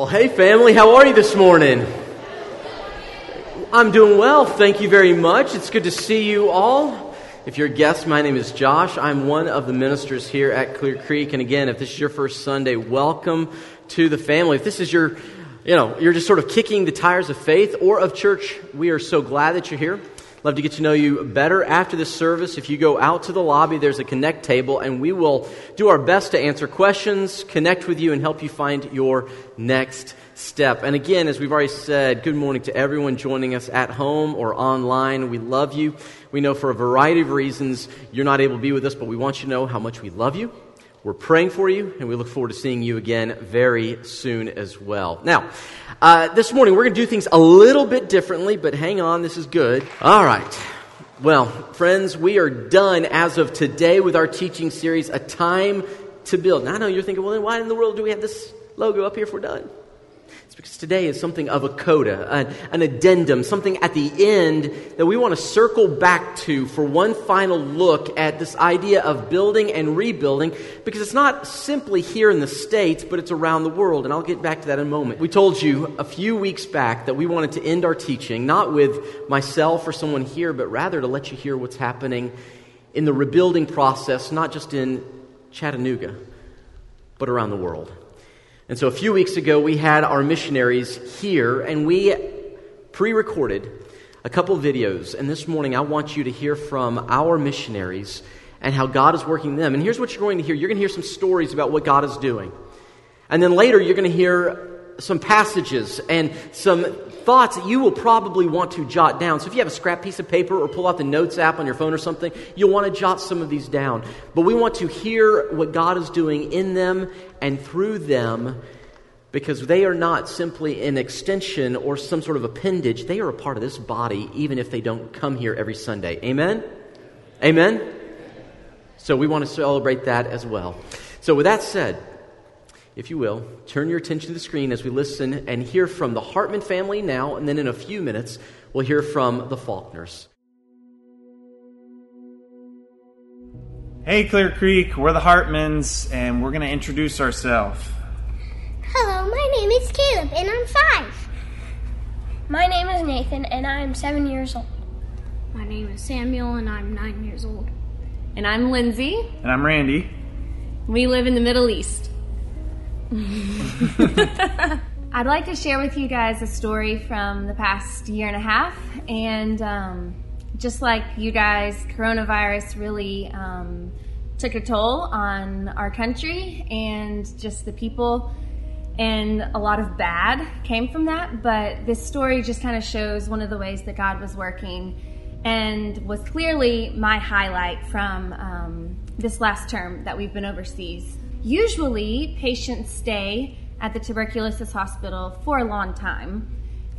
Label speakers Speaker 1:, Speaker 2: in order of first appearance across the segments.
Speaker 1: Well, hey, family, how are you this morning? I'm doing well. Thank you very much. It's good to see you all. If you're a guest, my name is Josh. I'm one of the ministers here at Clear Creek. And again, if this is your first Sunday, welcome to the family. If this is your, you know, you're just sort of kicking the tires of faith or of church, we are so glad that you're here. Love to get to know you better after this service. If you go out to the lobby, there's a connect table, and we will do our best to answer questions, connect with you, and help you find your next step. And again, as we've already said, good morning to everyone joining us at home or online. We love you. We know for a variety of reasons you're not able to be with us, but we want you to know how much we love you. We're praying for you, and we look forward to seeing you again very soon as well. Now, uh, this morning we're going to do things a little bit differently, but hang on, this is good. All right. Well, friends, we are done as of today with our teaching series, A Time to Build. Now, I know you're thinking, well, then why in the world do we have this logo up here if we're done? It's because today is something of a coda, an, an, addendum, something at the end that we want to circle back to for one final look at this idea of building and rebuilding, because it's not simply here in the States, but it's around the world. And I'll get back to that in a moment. We told you a few weeks back that we wanted to end our teaching, not with myself or someone here, but rather to let you hear what's happening in the rebuilding process, not just in Chattanooga, but around the world. And so a few weeks ago, we had our missionaries here, and we pre recorded a couple videos. And this morning, I want you to hear from our missionaries and how God is working them. And here's what you're going to hear you're going to hear some stories about what God is doing. And then later, you're going to hear some passages and some thoughts that you will probably want to jot down. So if you have a scrap piece of paper or pull out the notes app on your phone or something, you'll want to jot some of these down. But we want to hear what God is doing in them and through them because they are not simply an extension or some sort of appendage. They are a part of this body, even if they don't come here every Sunday. Amen? Amen? So we want to celebrate that as well. So, with that said, if you will, turn your attention to the screen as we listen and hear from the Hartman family now, and then in a few minutes, we'll hear from the Faulkners.
Speaker 2: Hey, Clear Creek, we're the Hartmans, and we're going to introduce ourselves.
Speaker 3: Hello, my name is Caleb, and I'm five.
Speaker 4: My name is Nathan, and I am seven years old.
Speaker 5: My name is Samuel, and I'm nine years old.
Speaker 6: And I'm Lindsay.
Speaker 2: And I'm Randy.
Speaker 6: We live in the Middle East. I'd like to share with you guys a story from the past year and a half. And um, just like you guys, coronavirus really um, took a toll on our country and just the people. And a lot of bad came from that. But this story just kind of shows one of the ways that God was working and was clearly my highlight from um, this last term that we've been overseas. Usually, patients stay at the tuberculosis hospital for a long time,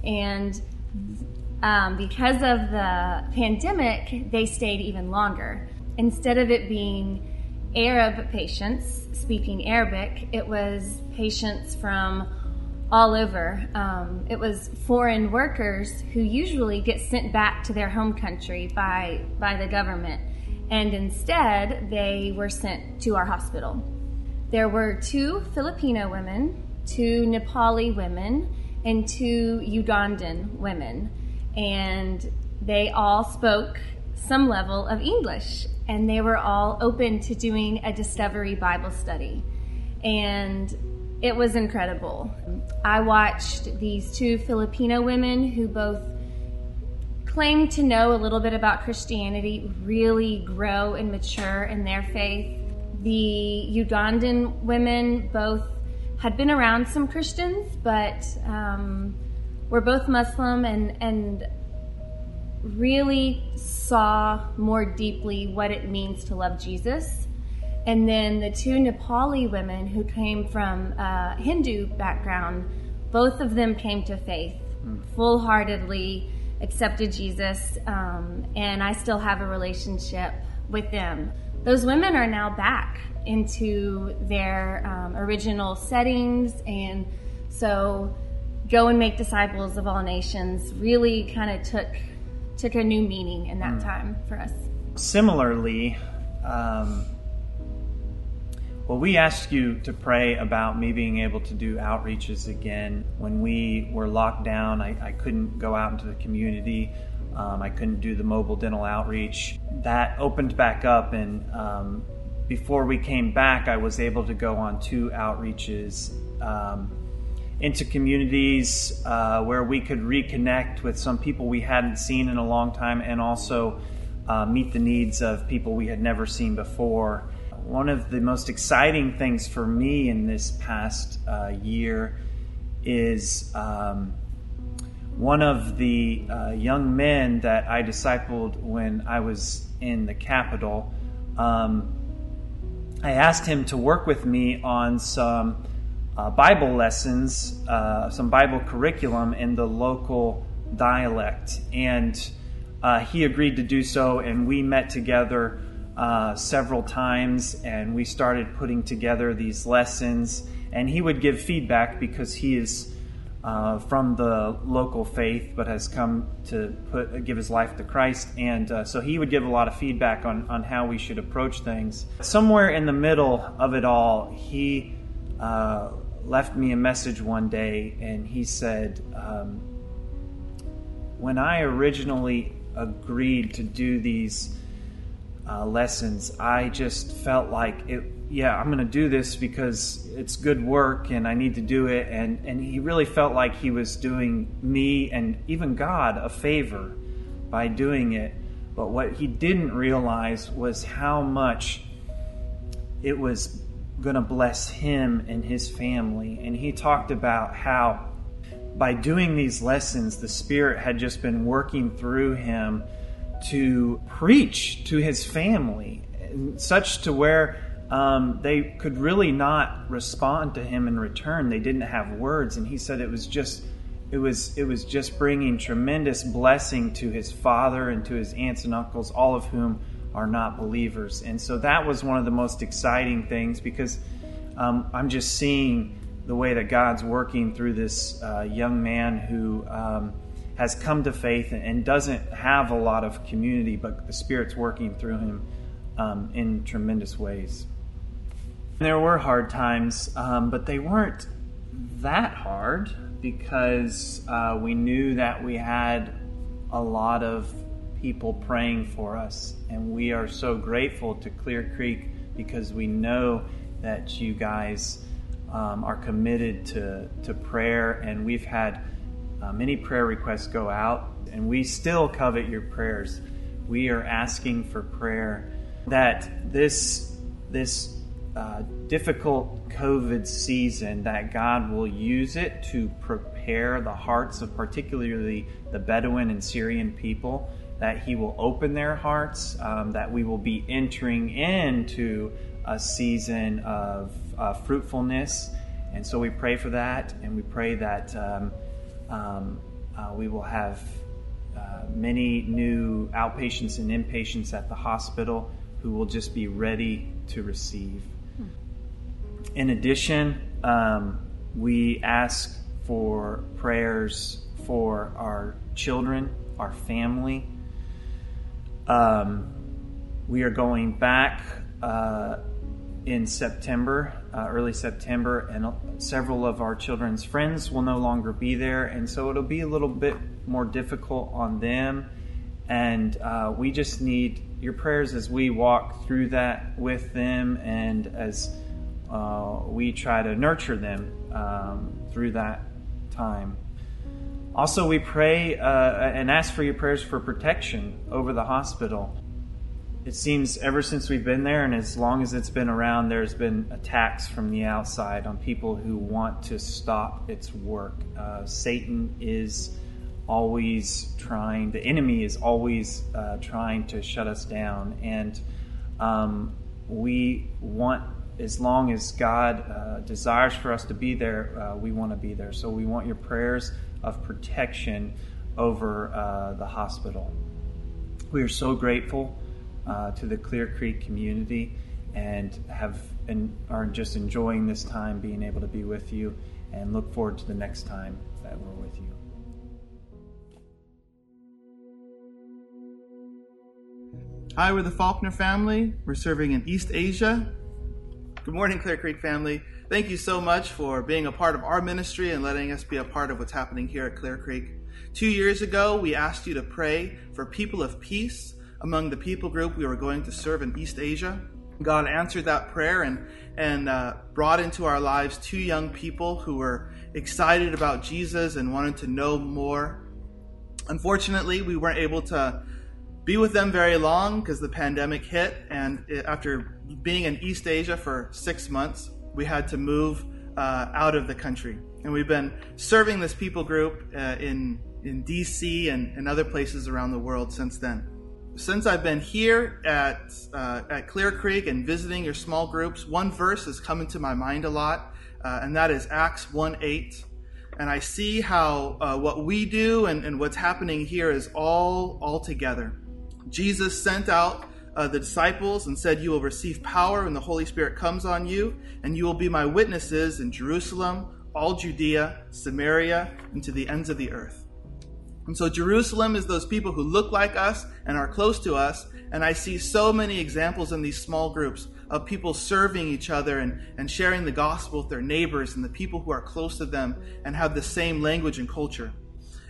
Speaker 6: and um, because of the pandemic, they stayed even longer. Instead of it being Arab patients speaking Arabic, it was patients from all over. Um, it was foreign workers who usually get sent back to their home country by by the government, and instead they were sent to our hospital. There were two Filipino women, two Nepali women, and two Ugandan women. And they all spoke some level of English. And they were all open to doing a Discovery Bible study. And it was incredible. I watched these two Filipino women who both claimed to know a little bit about Christianity really grow and mature in their faith the Ugandan women both had been around some Christians, but um, were both Muslim and, and really saw more deeply what it means to love Jesus. And then the two Nepali women who came from a Hindu background, both of them came to faith full heartedly, accepted Jesus, um, and I still have a relationship with them those women are now back into their um, original settings. And so, Go and Make Disciples of All Nations really kind of took, took a new meaning in that mm. time for us.
Speaker 2: Similarly, um, Well, we asked you to pray about me being able to do outreaches again. When we were locked down, I, I couldn't go out into the community. Um, I couldn't do the mobile dental outreach. That opened back up, and um, before we came back, I was able to go on two outreaches um, into communities uh, where we could reconnect with some people we hadn't seen in a long time and also uh, meet the needs of people we had never seen before. One of the most exciting things for me in this past uh, year is um, one of the uh, young men that I discipled when I was in the capital. Um, I asked him to work with me on some uh, Bible lessons, uh, some Bible curriculum in the local dialect. And uh, he agreed to do so, and we met together uh, several times and we started putting together these lessons. And he would give feedback because he is uh, from the local faith but has come to put, give his life to Christ. And uh, so he would give a lot of feedback on, on how we should approach things. Somewhere in the middle of it all, he uh, left me a message one day and he said, um, When I originally agreed to do these uh, lessons, I just felt like it. Yeah, I'm going to do this because it's good work and I need to do it. And and he really felt like he was doing me and even God a favor by doing it. But what he didn't realize was how much it was going to bless him and his family. And he talked about how by doing these lessons, the Spirit had just been working through him to preach to his family, such to where um, they could really not respond to him in return. They didn't have words, and he said it was just it was it was just bringing tremendous blessing to his father and to his aunts and uncles, all of whom are not believers. And so that was one of the most exciting things because um, I'm just seeing the way that God's working through this uh, young man who. Um, has come to faith and doesn't have a lot of community, but the Spirit's working through him um, in tremendous ways. There were hard times, um, but they weren't that hard because uh, we knew that we had a lot of people praying for us, and we are so grateful to Clear Creek because we know that you guys um, are committed to, to prayer, and we've had uh, many prayer requests go out, and we still covet your prayers. We are asking for prayer that this this uh, difficult COVID season, that God will use it to prepare the hearts of particularly the Bedouin and Syrian people. That He will open their hearts. Um, that we will be entering into a season of uh, fruitfulness, and so we pray for that, and we pray that. Um, um, uh, we will have uh, many new outpatients and inpatients at the hospital who will just be ready to receive. In addition, um, we ask for prayers for our children, our family. Um, we are going back uh, in September, uh, early September, and several of our children's friends will no longer be there, and so it'll be a little bit more difficult on them. And uh, we just need your prayers as we walk through that with them and as uh, we try to nurture them um, through that time. Also, we pray uh, and ask for your prayers for protection over the hospital it seems ever since we've been there and as long as it's been around, there's been attacks from the outside on people who want to stop its work. Uh, Satan is always trying, the enemy is always uh, trying to shut us down. And um, we want, as long as God uh, desires for us to be there, uh, we want to be there. So we want your prayers of protection over uh, the hospital. We are so grateful uh, to the Clear Creek community and have and are just enjoying this time being able to be with you and look forward to the next time that we're with you.
Speaker 7: Hi, we're the Faulkner family. We're serving in East Asia. Good morning, Clear Creek family. Thank you so much for being a part of our ministry and letting us be a part of what's happening here at Clear Creek. Two years ago, we asked you to pray for people of peace among the people group we were going to serve in East Asia. God answered that prayer and, and uh, brought into our lives two young people who were excited about Jesus and wanted to know more. Unfortunately, we weren't able to be with them very long because the pandemic hit, and after being in East Asia for six months, we had to move uh, out of the country. And we've been serving this people group uh, in, in DC and, and other places around the world since then. Since I've been here at, uh, at Clear Creek and visiting your small groups, one verse has come into my mind a lot, uh, and that is Acts 1 8 and I see how uh, what we do and, and, what's happening here is all all together. Jesus sent out uh, the disciples and said, You will receive power when the Holy Spirit comes on you, and you will be my witnesses in Jerusalem, all Judea, Samaria, and to the ends of the earth. And so Jerusalem is those people who look like us and are close to us. And I see so many examples in these small groups of people serving each other and, and sharing the gospel with their neighbors and the people who are close to them and have the same language and culture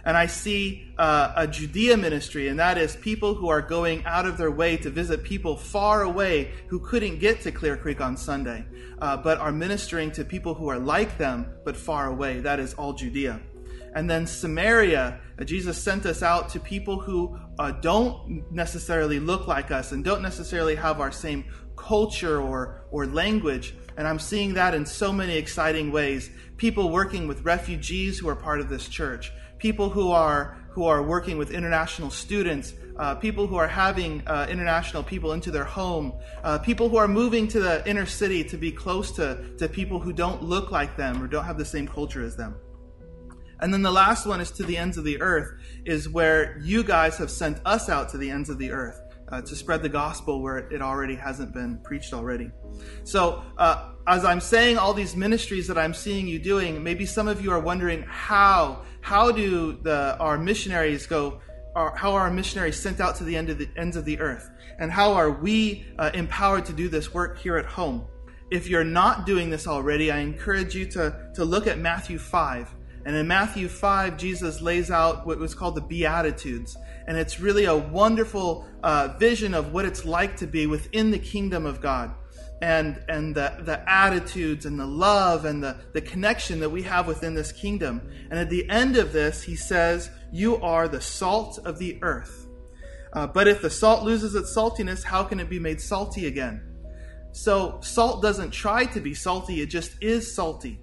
Speaker 7: and I see uh, a Judea ministry, and that is people who are going out of their way to visit people far away who couldn't get to Clear Creek on Sunday, uh, but are ministering to people who are like them but far away. That is all Judea. And then Samaria, uh, Jesus sent us out to people who uh, don't necessarily look like us and don't necessarily have our same culture or, or language. And I'm seeing that in so many exciting ways. People working with refugees who are part of this church people who are who are working with international students, uh, people who are having uh, international people into their home, uh, people who are moving to the inner city to be close to, to people who don't look like them or don't have the same culture as them. And then the last one is to the ends of the earth, is where you guys have sent us out to the ends of the earth uh, to spread the gospel where it already hasn't been preached already. So, uh, as I'm saying all these ministries that I'm seeing you doing, maybe some of you are wondering how how do the our missionaries go? Are, how are our missionaries sent out to the end of the ends of the earth, and how are we uh, empowered to do this work here at home? If you're not doing this already, I encourage you to to look at Matthew five and in Matthew 5, Jesus lays out what was called the Beatitudes. And it's really a wonderful uh, vision of what it's like to be within the kingdom of God. And, and the, the attitudes and the love and the, the connection that we have within this kingdom. And at the end of this, he says, You are the salt of the earth. Uh, but if the salt loses its saltiness, how can it be made salty again? So, salt doesn't try to be salty, it just is salty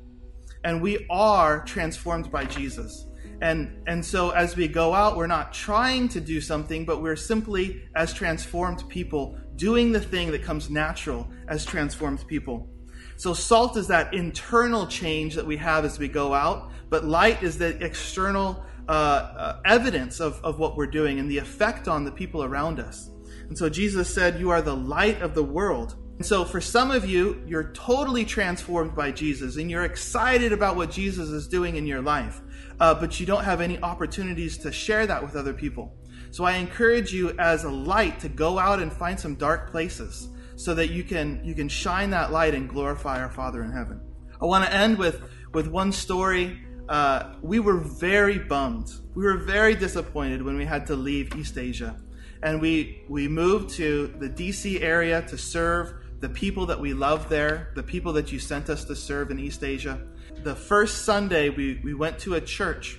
Speaker 7: and we are transformed by Jesus. And, and so as we go out, we're not trying to do something, but we're simply, as transformed people, doing the thing that comes natural as transformed people. So salt is that internal change that we have as we go out, but light is the external uh, uh, evidence of, of what we're doing and the effect on the people around us. And so Jesus said, You are the light of the world. So, for some of you, you're totally transformed by Jesus and you're excited about what Jesus is doing in your life, uh, but you don't have any opportunities to share that with other people. So, I encourage you as a light to go out and find some dark places so that you can, you can shine that light and glorify our Father in heaven. I want to end with, with one story. Uh, we were very bummed. We were very disappointed when we had to leave East Asia. And we, we moved to the DC area to serve the people that we love there, the people that you sent us to serve in East Asia. The first Sunday, we, we went to a church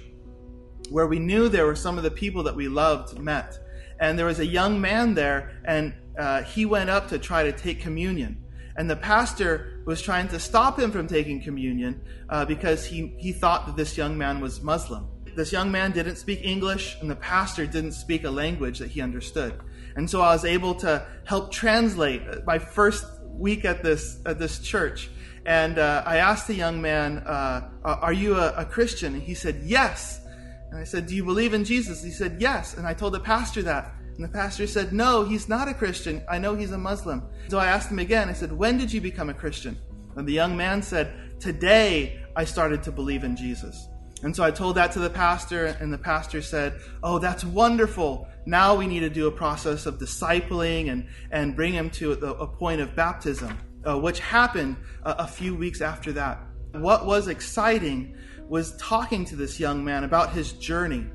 Speaker 7: where we knew there were some of the people that we loved met. And there was a young man there, and uh, he went up to try to take communion. And the pastor was trying to stop him from taking communion uh, because he, he thought that this young man was Muslim. This young man didn't speak English, and the pastor didn't speak a language that he understood. And so I was able to help translate my first week at this at this church. And uh, I asked the young man, uh, "Are you a, a Christian?" And he said, "Yes." And I said, "Do you believe in Jesus?" He said, "Yes." And I told the pastor that. And the pastor said, No, he's not a Christian. I know he's a Muslim. So I asked him again. I said, When did you become a Christian? And the young man said, Today I started to believe in Jesus. And so I told that to the pastor, and the pastor said, Oh, that's wonderful. Now we need to do a process of discipling and, and bring him to a, a point of baptism. uh, which happened a, a few weeks after that. What was exciting was talking to this young man about his journey.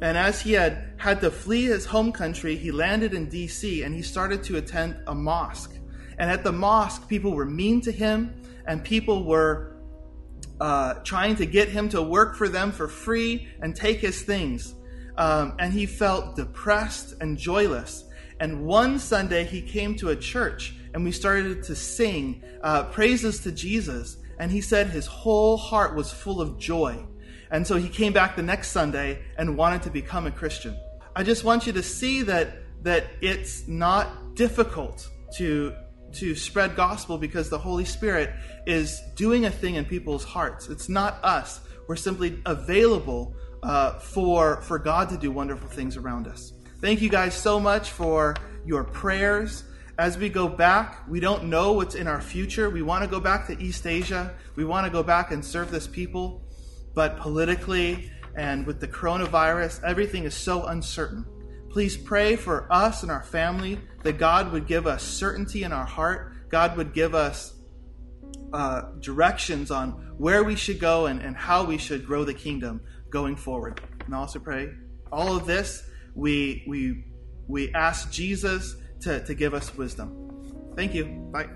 Speaker 7: And as he had had to flee his home country, he landed in DC and he started to attend a mosque. And at the mosque, people were mean to him and people were uh, trying to get him to work for them for free and take his things. Um, and he felt depressed and joyless. And one Sunday, he came to a church and we started to sing uh, praises to Jesus. And he said his whole heart was full of joy. And so he came back the next Sunday and wanted to become a Christian. I just want you to see that, that it's not difficult to, to spread gospel because the Holy Spirit is doing a thing in people's hearts. It's not us. We're simply available uh, for, for God to do wonderful things around us. Thank you guys so much for your prayers. As we go back, we don't know what's in our future. We want to go back to East Asia. We want to go back and serve this people. But politically and with the coronavirus, everything is so uncertain. Please pray for us and our family that God would give us certainty in our heart. God would give us uh, directions on where we should go and, and how we should grow the kingdom going forward. And also pray all of this, we, we, we ask Jesus to, to give us wisdom. Thank you. Bye.